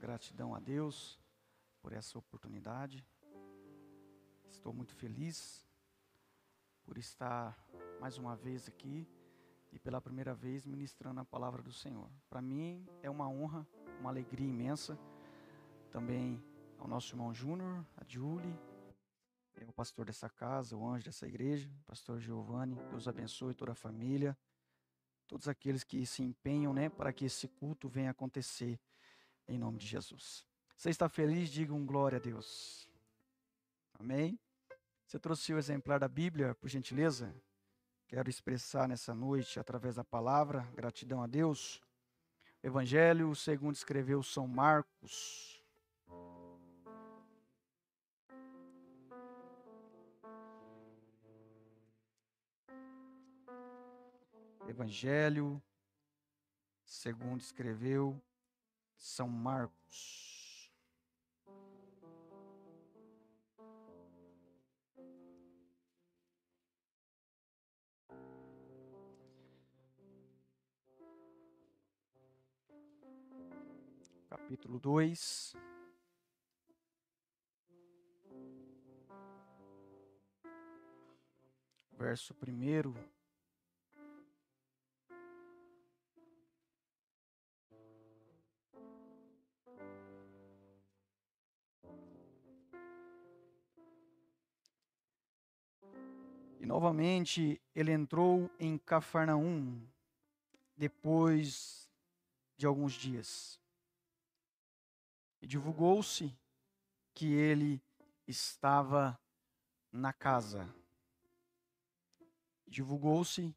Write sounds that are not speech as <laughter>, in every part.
Gratidão a Deus por essa oportunidade. Estou muito feliz por estar mais uma vez aqui e pela primeira vez ministrando a palavra do Senhor. Para mim é uma honra, uma alegria imensa. Também ao nosso irmão Júnior, a Julie, é o pastor dessa casa, o anjo dessa igreja, o pastor Giovanni. Deus abençoe toda a família, todos aqueles que se empenham, né, para que esse culto venha acontecer em nome de Jesus. Você está feliz? Diga um glória a Deus. Amém? Você trouxe o exemplar da Bíblia, por gentileza? Quero expressar nessa noite, através da palavra, gratidão a Deus. Evangelho segundo escreveu São Marcos. Evangelho segundo escreveu São Marcos. capítulo 2. Verso 1. Novamente ele entrou em Cafarnaum depois de alguns dias. E divulgou-se que ele estava na casa. Divulgou-se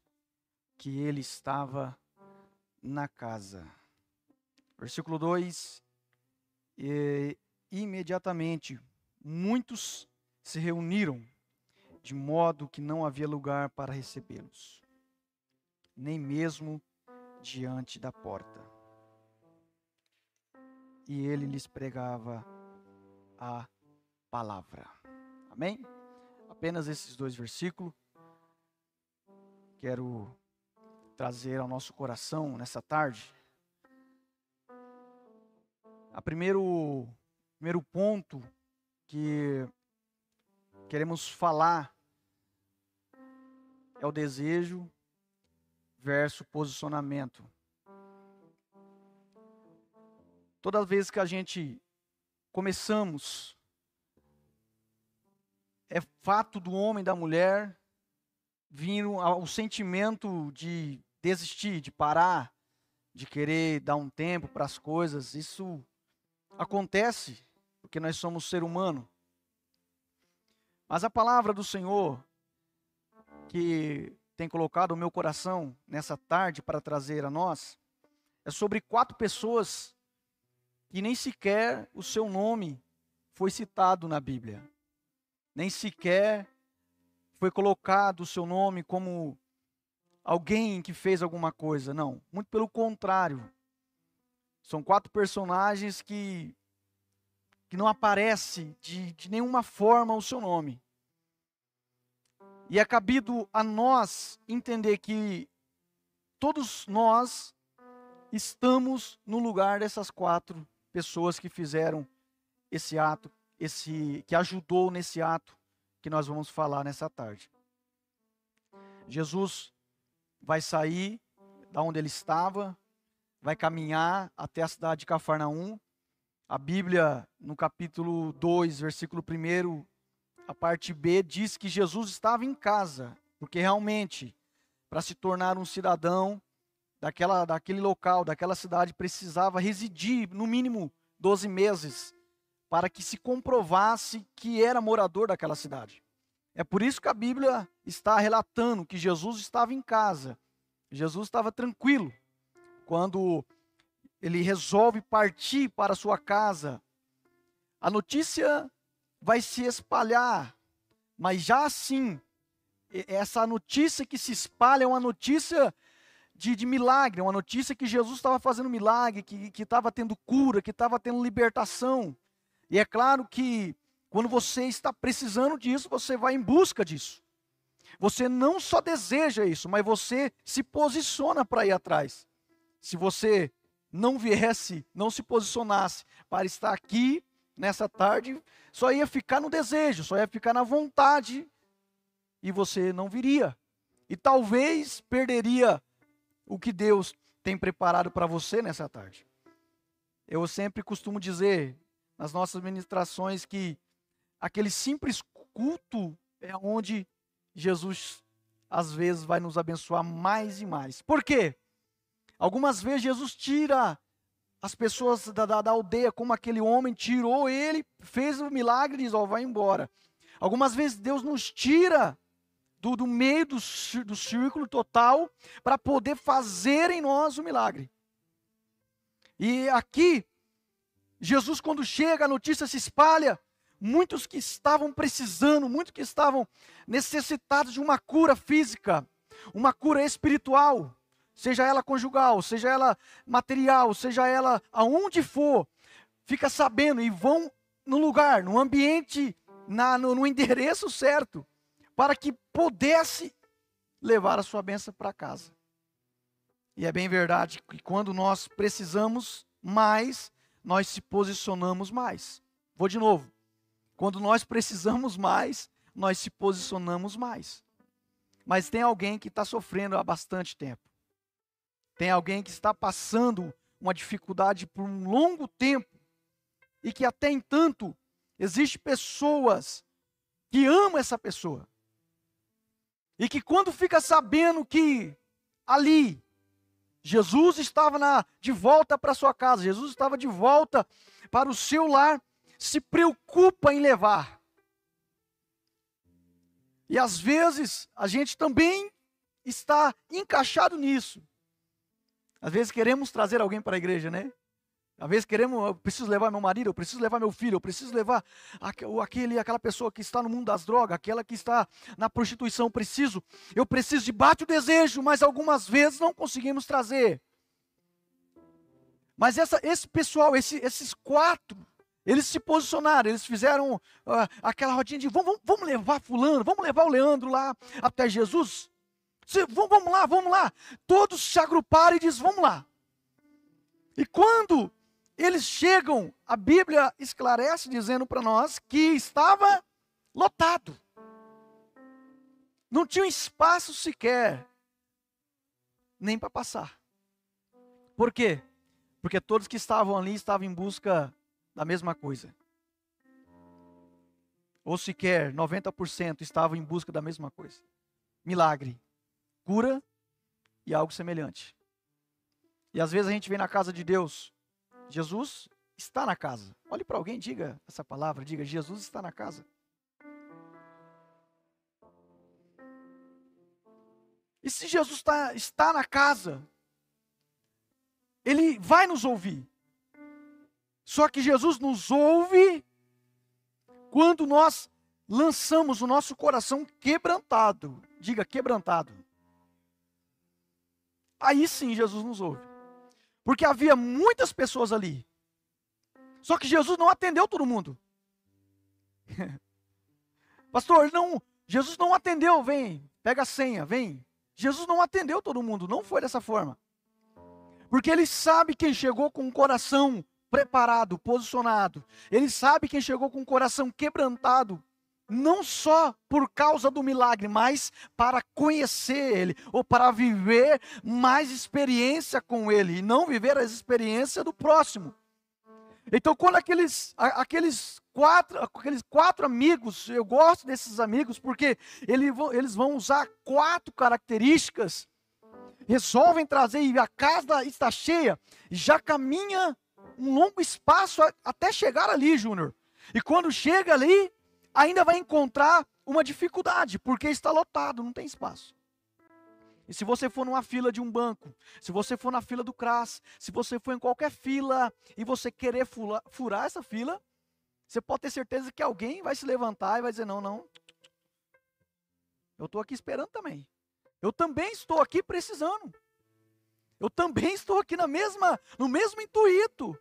que ele estava na casa. Versículo 2: E imediatamente muitos se reuniram, de modo que não havia lugar para recebê-los, nem mesmo diante da porta e ele lhes pregava a palavra. Amém? Apenas esses dois versículos. Quero trazer ao nosso coração nessa tarde. A primeiro, primeiro ponto que queremos falar é o desejo versus posicionamento. Toda vez que a gente começamos, é fato do homem e da mulher vir o sentimento de desistir, de parar, de querer dar um tempo para as coisas. Isso acontece porque nós somos ser humano. Mas a palavra do Senhor que tem colocado o meu coração nessa tarde para trazer a nós é sobre quatro pessoas e nem sequer o seu nome foi citado na Bíblia. Nem sequer foi colocado o seu nome como alguém que fez alguma coisa. Não, muito pelo contrário. São quatro personagens que, que não aparece de, de nenhuma forma o seu nome. E é cabido a nós entender que todos nós estamos no lugar dessas quatro pessoas que fizeram esse ato, esse que ajudou nesse ato que nós vamos falar nessa tarde. Jesus vai sair da onde ele estava, vai caminhar até a cidade de Cafarnaum. A Bíblia, no capítulo 2, versículo 1, a parte B, diz que Jesus estava em casa, porque realmente, para se tornar um cidadão, daquela, daquele local, daquela cidade, precisava residir no mínimo 12 meses para que se comprovasse que era morador daquela cidade. É por isso que a Bíblia está relatando que Jesus estava em casa, Jesus estava tranquilo. Quando ele resolve partir para sua casa, a notícia vai se espalhar, mas já assim, essa notícia que se espalha é uma notícia de, de milagre, uma notícia que Jesus estava fazendo milagre, que estava tendo cura, que estava tendo libertação. E é claro que quando você está precisando disso, você vai em busca disso. Você não só deseja isso, mas você se posiciona para ir atrás. Se você não viesse, não se posicionasse para estar aqui nessa tarde, só ia ficar no desejo, só ia ficar na vontade e você não viria. E talvez perderia o que Deus tem preparado para você nessa tarde. Eu sempre costumo dizer nas nossas ministrações que aquele simples culto é onde Jesus às vezes vai nos abençoar mais e mais. Por quê? Algumas vezes Jesus tira as pessoas da, da, da, aldeia, como aquele homem tirou ele, fez o milagre e diz: Ó, vai embora. Algumas vezes Deus nos tira do, do meio do, do círculo total para poder fazer em nós o milagre. E aqui, Jesus, quando chega, a notícia se espalha. Muitos que estavam precisando, muitos que estavam necessitados de uma cura física, uma cura espiritual, seja ela conjugal, seja ela material, seja ela aonde for, fica sabendo e vão no lugar, no ambiente, na, no, no endereço certo, para que pudesse levar a sua bênção para casa. E é bem verdade que quando nós precisamos mais, nós se posicionamos mais. Vou de novo. Quando nós precisamos mais, nós se posicionamos mais. Mas tem alguém que está sofrendo há bastante tempo. Tem alguém que está passando uma dificuldade por um longo tempo e que até entanto existe pessoas que amam essa pessoa. E que quando fica sabendo que ali Jesus estava na, de volta para sua casa, Jesus estava de volta para o seu lar, se preocupa em levar. E às vezes a gente também está encaixado nisso. Às vezes queremos trazer alguém para a igreja, né? Às vezes queremos, eu preciso levar meu marido, eu preciso levar meu filho, eu preciso levar aquele, aquela pessoa que está no mundo das drogas, aquela que está na prostituição, preciso, eu preciso de bate o desejo, mas algumas vezes não conseguimos trazer. Mas essa, esse pessoal, esse, esses quatro, eles se posicionaram, eles fizeram uh, aquela rodinha de vamos, vamos levar fulano, vamos levar o Leandro lá até Jesus. Vamos lá, vamos lá. Todos se agruparam e dizem: vamos lá. E quando eles chegam, a Bíblia esclarece dizendo para nós que estava lotado. Não tinha espaço sequer, nem para passar. Por quê? Porque todos que estavam ali estavam em busca da mesma coisa. Ou sequer 90% estavam em busca da mesma coisa. Milagre cura e algo semelhante. E às vezes a gente vem na casa de Deus, Jesus está na casa. Olhe para alguém, diga essa palavra, diga: Jesus está na casa. E se Jesus está, está na casa, Ele vai nos ouvir. Só que Jesus nos ouve quando nós lançamos o nosso coração quebrantado. Diga quebrantado aí sim Jesus nos ouve. Porque havia muitas pessoas ali. Só que Jesus não atendeu todo mundo. <laughs> Pastor, não, Jesus não atendeu, vem, pega a senha, vem. Jesus não atendeu todo mundo, não foi dessa forma. Porque ele sabe quem chegou com o coração preparado, posicionado. Ele sabe quem chegou com o coração quebrantado, não só por causa do milagre, mas para conhecer Ele, ou para viver mais experiência com Ele, e não viver a experiência do próximo. Então, quando aqueles, aqueles, quatro, aqueles quatro amigos, eu gosto desses amigos, porque eles vão usar quatro características, resolvem trazer, e a casa está cheia, já caminha um longo espaço até chegar ali, Júnior. E quando chega ali, ainda vai encontrar uma dificuldade, porque está lotado, não tem espaço. E se você for numa fila de um banco, se você for na fila do CRAS, se você for em qualquer fila e você querer furar essa fila, você pode ter certeza que alguém vai se levantar e vai dizer: não, não. Eu estou aqui esperando também. Eu também estou aqui precisando. Eu também estou aqui na mesma, no mesmo intuito.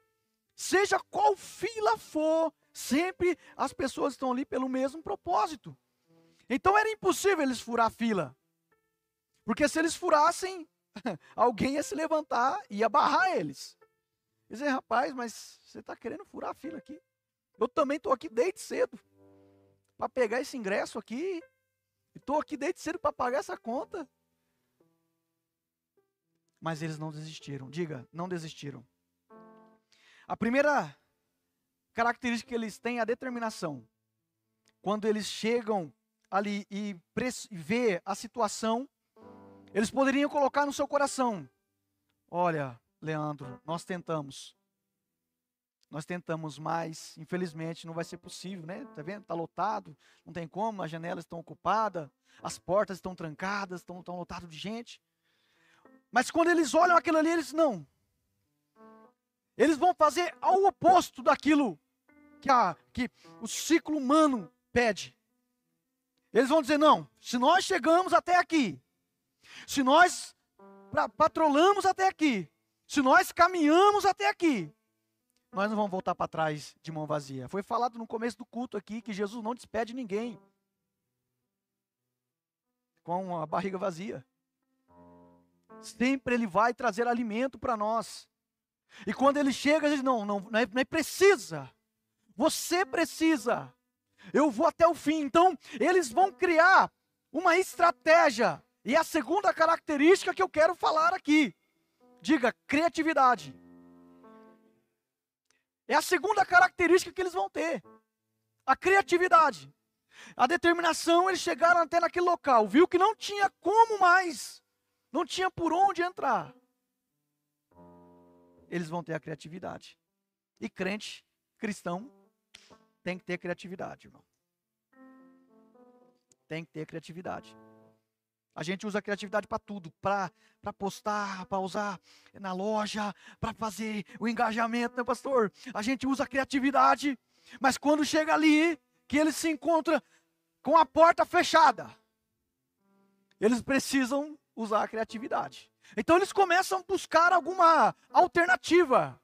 Seja qual fila for, Sempre as pessoas estão ali pelo mesmo propósito. Então era impossível eles furar a fila. Porque se eles furassem, <laughs> alguém ia se levantar e ia barrar eles. Dizer, rapaz, mas você está querendo furar a fila aqui. Eu também estou aqui desde cedo para pegar esse ingresso aqui. Estou aqui desde cedo para pagar essa conta. Mas eles não desistiram. Diga, não desistiram. A primeira característica que eles têm é a determinação. Quando eles chegam ali e vê a situação, eles poderiam colocar no seu coração: Olha, Leandro, nós tentamos. Nós tentamos, mas infelizmente não vai ser possível, né? Tá vendo? Tá lotado, não tem como, as janelas estão ocupadas, as portas estão trancadas, estão, estão lotadas de gente. Mas quando eles olham aquilo ali, eles não. Eles vão fazer ao oposto daquilo que, a, que o ciclo humano pede. Eles vão dizer: não, se nós chegamos até aqui, se nós patrolamos até aqui, se nós caminhamos até aqui, nós não vamos voltar para trás de mão vazia. Foi falado no começo do culto aqui que Jesus não despede ninguém com a barriga vazia. Sempre ele vai trazer alimento para nós. E quando ele chega, ele diz: não, não, não é, não é precisa. Você precisa. Eu vou até o fim. Então, eles vão criar uma estratégia. E a segunda característica que eu quero falar aqui. Diga, criatividade. É a segunda característica que eles vão ter. A criatividade. A determinação, eles chegaram até naquele local, viu que não tinha como mais, não tinha por onde entrar. Eles vão ter a criatividade. E crente, cristão, tem que ter criatividade, irmão. Tem que ter criatividade. A gente usa a criatividade para tudo, para postar, para usar na loja, para fazer o engajamento, né, pastor? A gente usa a criatividade, mas quando chega ali, que ele se encontra com a porta fechada, eles precisam usar a criatividade. Então eles começam a buscar alguma alternativa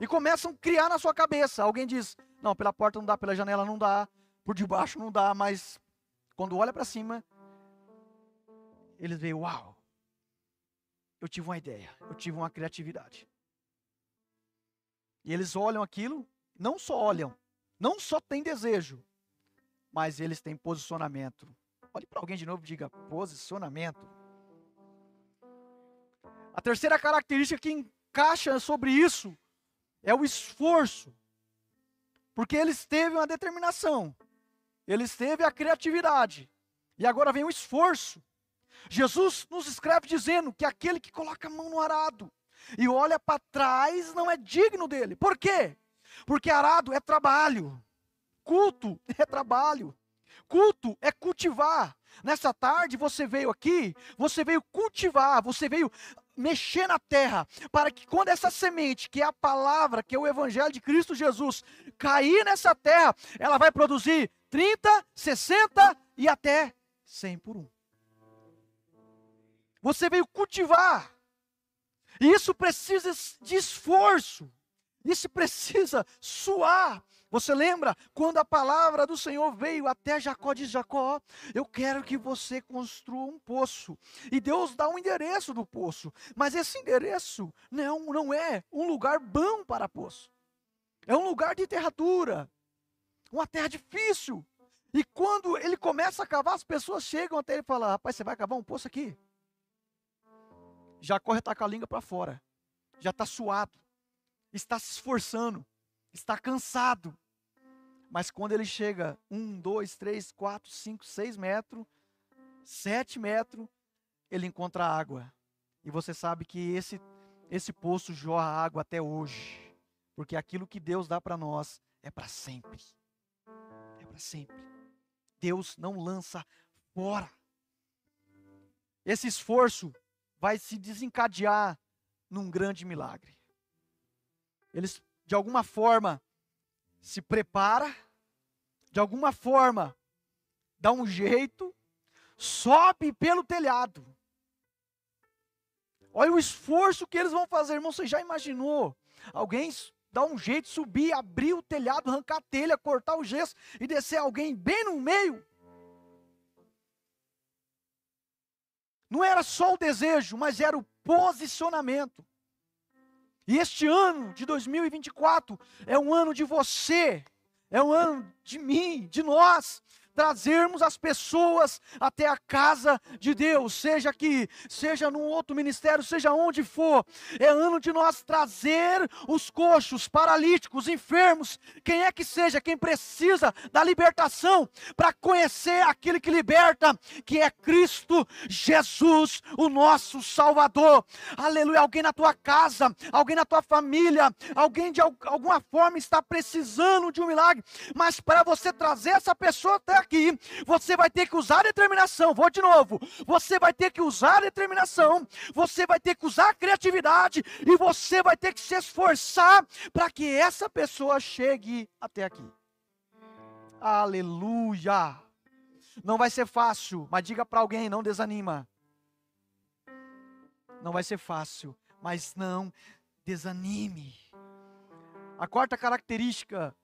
e começam a criar na sua cabeça. Alguém diz: não, pela porta não dá, pela janela não dá, por debaixo não dá, mas quando olha para cima, eles veem, uau, eu tive uma ideia, eu tive uma criatividade. E eles olham aquilo, não só olham, não só têm desejo, mas eles têm posicionamento. Olhe para alguém de novo e diga: posicionamento. A terceira característica que encaixa sobre isso é o esforço. Porque eles teve uma determinação, eles teve a criatividade, e agora vem o esforço. Jesus nos escreve dizendo que aquele que coloca a mão no arado e olha para trás não é digno dele. Por quê? Porque arado é trabalho, culto <laughs> é trabalho, culto é cultivar. Nessa tarde você veio aqui, você veio cultivar, você veio mexer na terra, para que quando essa semente, que é a palavra, que é o evangelho de Cristo Jesus, cair nessa terra, ela vai produzir 30, 60 e até 100 por um. Você veio cultivar. E isso precisa de esforço. Isso precisa suar. Você lembra quando a palavra do Senhor veio até Jacó, diz Jacó, eu quero que você construa um poço. E Deus dá um endereço do poço. Mas esse endereço não, não é um lugar bom para poço. É um lugar de terra dura. Uma terra difícil. E quando ele começa a cavar, as pessoas chegam até ele e falam, rapaz, você vai cavar um poço aqui? Está com a língua para fora. Já está suado. Está se esforçando está cansado. Mas quando ele chega um, dois, três, quatro, cinco, seis metros, sete metros, ele encontra água. E você sabe que esse, esse poço jorra água até hoje. Porque aquilo que Deus dá para nós é para sempre. É para sempre. Deus não lança fora. Esse esforço vai se desencadear num grande milagre. Eles de alguma forma se prepara, de alguma forma dá um jeito, sobe pelo telhado. Olha o esforço que eles vão fazer, irmão. Você já imaginou? Alguém dá um jeito, subir, abrir o telhado, arrancar a telha, cortar o gesso e descer alguém bem no meio? Não era só o desejo, mas era o posicionamento. E este ano de 2024 é um ano de você, é um ano de mim, de nós, trazermos as pessoas até a casa de Deus, seja aqui, seja num outro ministério, seja onde for. É ano de nós trazer os coxos, paralíticos, enfermos, quem é que seja, quem precisa da libertação, para conhecer aquele que liberta, que é Cristo Jesus, o nosso Salvador. Aleluia. Alguém na tua casa, alguém na tua família, alguém de alguma forma está precisando de um milagre, mas para você trazer essa pessoa até aqui, você vai ter que usar determinação. Vou de novo. Você vai ter que usar determinação, você vai ter que usar criatividade e você vai ter que se esforçar para que essa pessoa chegue até aqui. Aleluia! Não vai ser fácil, mas diga para alguém, não desanima. Não vai ser fácil, mas não desanime. A quarta característica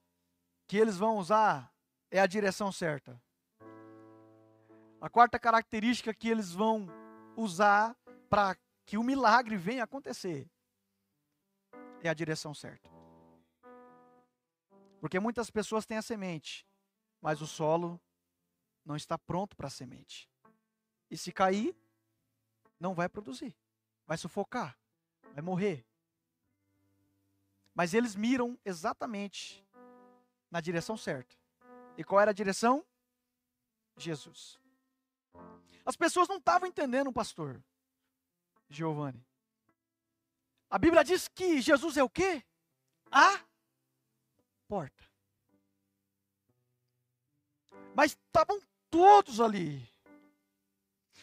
que eles vão usar é a direção certa. A quarta característica que eles vão usar para que o milagre venha acontecer é a direção certa. Porque muitas pessoas têm a semente, mas o solo não está pronto para a semente. E se cair, não vai produzir, vai sufocar, vai morrer. Mas eles miram exatamente na direção certa. E qual era a direção? Jesus. As pessoas não estavam entendendo o pastor Giovanni. A Bíblia diz que Jesus é o quê? A porta. Mas estavam todos ali.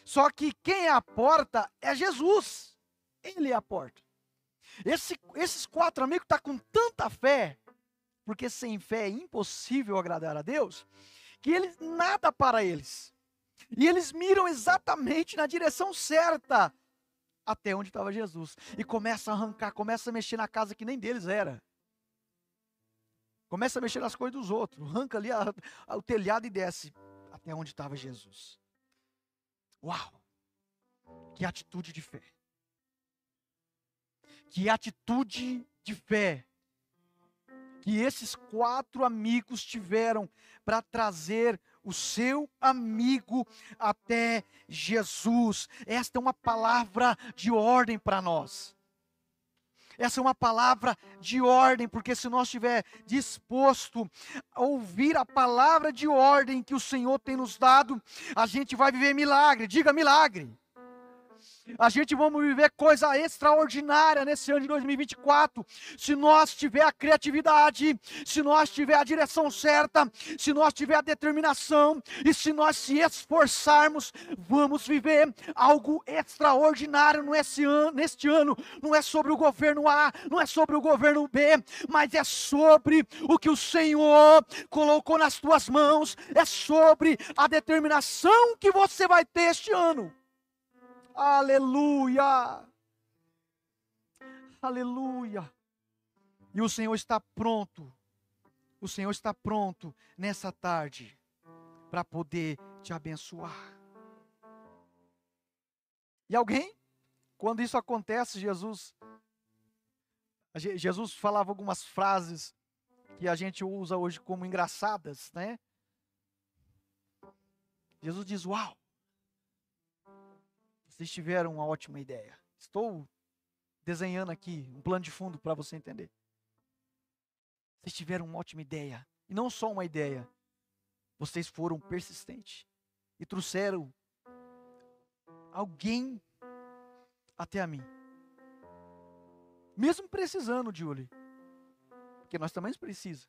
Só que quem é a porta é Jesus. Ele é a porta. Esse, esses quatro amigos estão tá com tanta fé porque sem fé é impossível agradar a Deus, que eles nada para eles. E eles miram exatamente na direção certa até onde estava Jesus e começa a arrancar, começa a mexer na casa que nem deles era. Começa a mexer nas coisas dos outros, arranca ali a, a, o telhado e desce até onde estava Jesus. Uau! Que atitude de fé. Que atitude de fé que esses quatro amigos tiveram para trazer o seu amigo até Jesus. Esta é uma palavra de ordem para nós. Essa é uma palavra de ordem, porque se nós estiver disposto a ouvir a palavra de ordem que o Senhor tem nos dado, a gente vai viver milagre. Diga milagre. A gente vamos viver coisa extraordinária nesse ano de 2024. Se nós tiver a criatividade, se nós tiver a direção certa, se nós tiver a determinação e se nós se esforçarmos, vamos viver algo extraordinário nesse ano, neste ano. Não é sobre o governo A, não é sobre o governo B, mas é sobre o que o Senhor colocou nas tuas mãos, é sobre a determinação que você vai ter este ano. Aleluia! Aleluia! E o Senhor está pronto. O Senhor está pronto nessa tarde para poder te abençoar. E alguém, quando isso acontece, Jesus Jesus falava algumas frases que a gente usa hoje como engraçadas, né? Jesus diz: "Uau! Vocês tiveram uma ótima ideia. Estou desenhando aqui um plano de fundo para você entender. Vocês tiveram uma ótima ideia. E não só uma ideia. Vocês foram persistentes. E trouxeram alguém até a mim. Mesmo precisando, Julie. Porque nós também precisamos.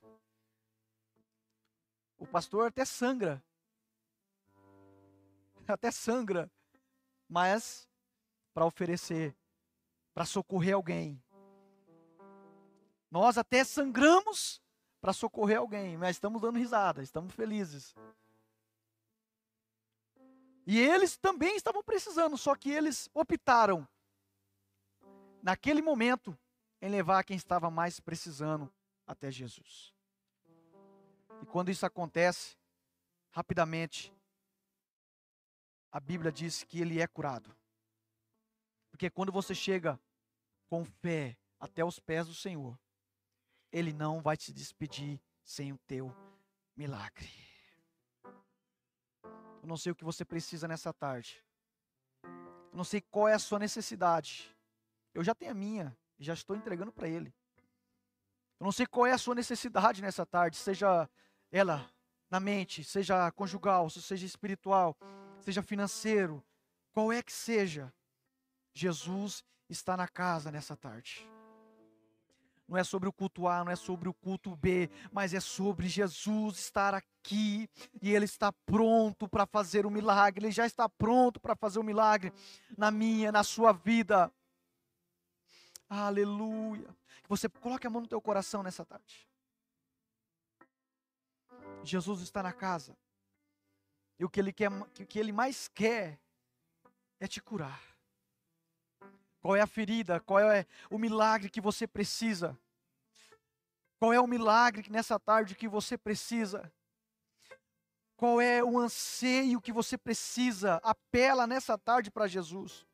O pastor até sangra. <laughs> Até sangra mas para oferecer, para socorrer alguém. Nós até sangramos para socorrer alguém, mas estamos dando risada, estamos felizes. E eles também estavam precisando, só que eles optaram, naquele momento, em levar quem estava mais precisando até Jesus. E quando isso acontece, rapidamente, a Bíblia diz que ele é curado. Porque quando você chega com fé até os pés do Senhor, Ele não vai te despedir sem o teu milagre. Eu não sei o que você precisa nessa tarde. Eu não sei qual é a sua necessidade. Eu já tenho a minha e já estou entregando para Ele. Eu não sei qual é a sua necessidade nessa tarde, seja ela na mente, seja conjugal, seja espiritual, seja financeiro, qual é que seja. Jesus está na casa nessa tarde. Não é sobre o culto A, não é sobre o culto B, mas é sobre Jesus estar aqui e Ele está pronto para fazer o milagre, Ele já está pronto para fazer o milagre na minha, na sua vida. Aleluia. Que você coloque a mão no teu coração nessa tarde. Jesus está na casa. E o que ele quer, o que ele mais quer é te curar. Qual é a ferida? Qual é o milagre que você precisa? Qual é o milagre que nessa tarde que você precisa? Qual é o anseio que você precisa? Apela nessa tarde para Jesus.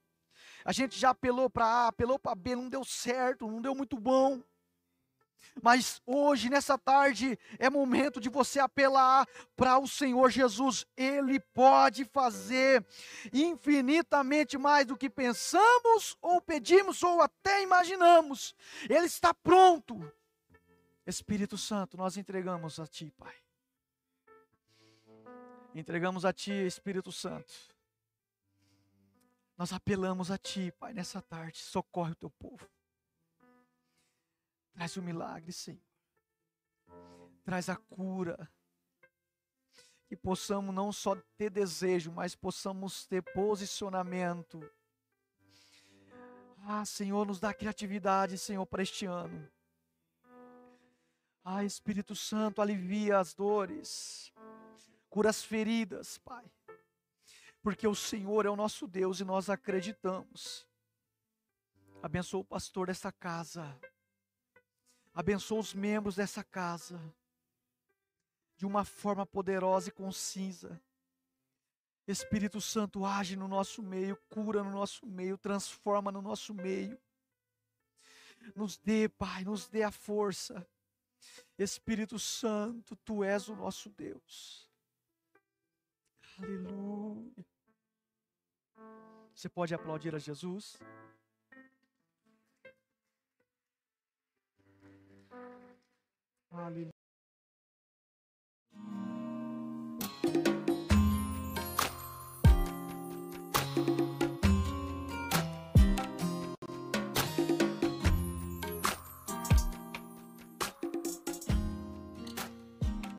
A gente já apelou para A, apelou para B, não deu certo, não deu muito bom. Mas hoje, nessa tarde, é momento de você apelar para o Senhor Jesus. Ele pode fazer infinitamente mais do que pensamos, ou pedimos, ou até imaginamos. Ele está pronto. Espírito Santo, nós entregamos a Ti, Pai. Entregamos a Ti, Espírito Santo. Nós apelamos a Ti, Pai, nessa tarde. Socorre o Teu povo. Traz o milagre, Senhor. Traz a cura. Que possamos não só ter desejo, mas possamos ter posicionamento. Ah, Senhor, nos dá criatividade, Senhor, para este ano. Ah, Espírito Santo, alivia as dores, cura as feridas, Pai. Porque o Senhor é o nosso Deus e nós acreditamos. Abençoa o pastor dessa casa. Abençoa os membros dessa casa de uma forma poderosa e concisa. Espírito Santo age no nosso meio, cura no nosso meio, transforma no nosso meio. Nos dê, Pai, nos dê a força. Espírito Santo, tu és o nosso Deus. Aleluia. Você pode aplaudir a Jesus? Amin.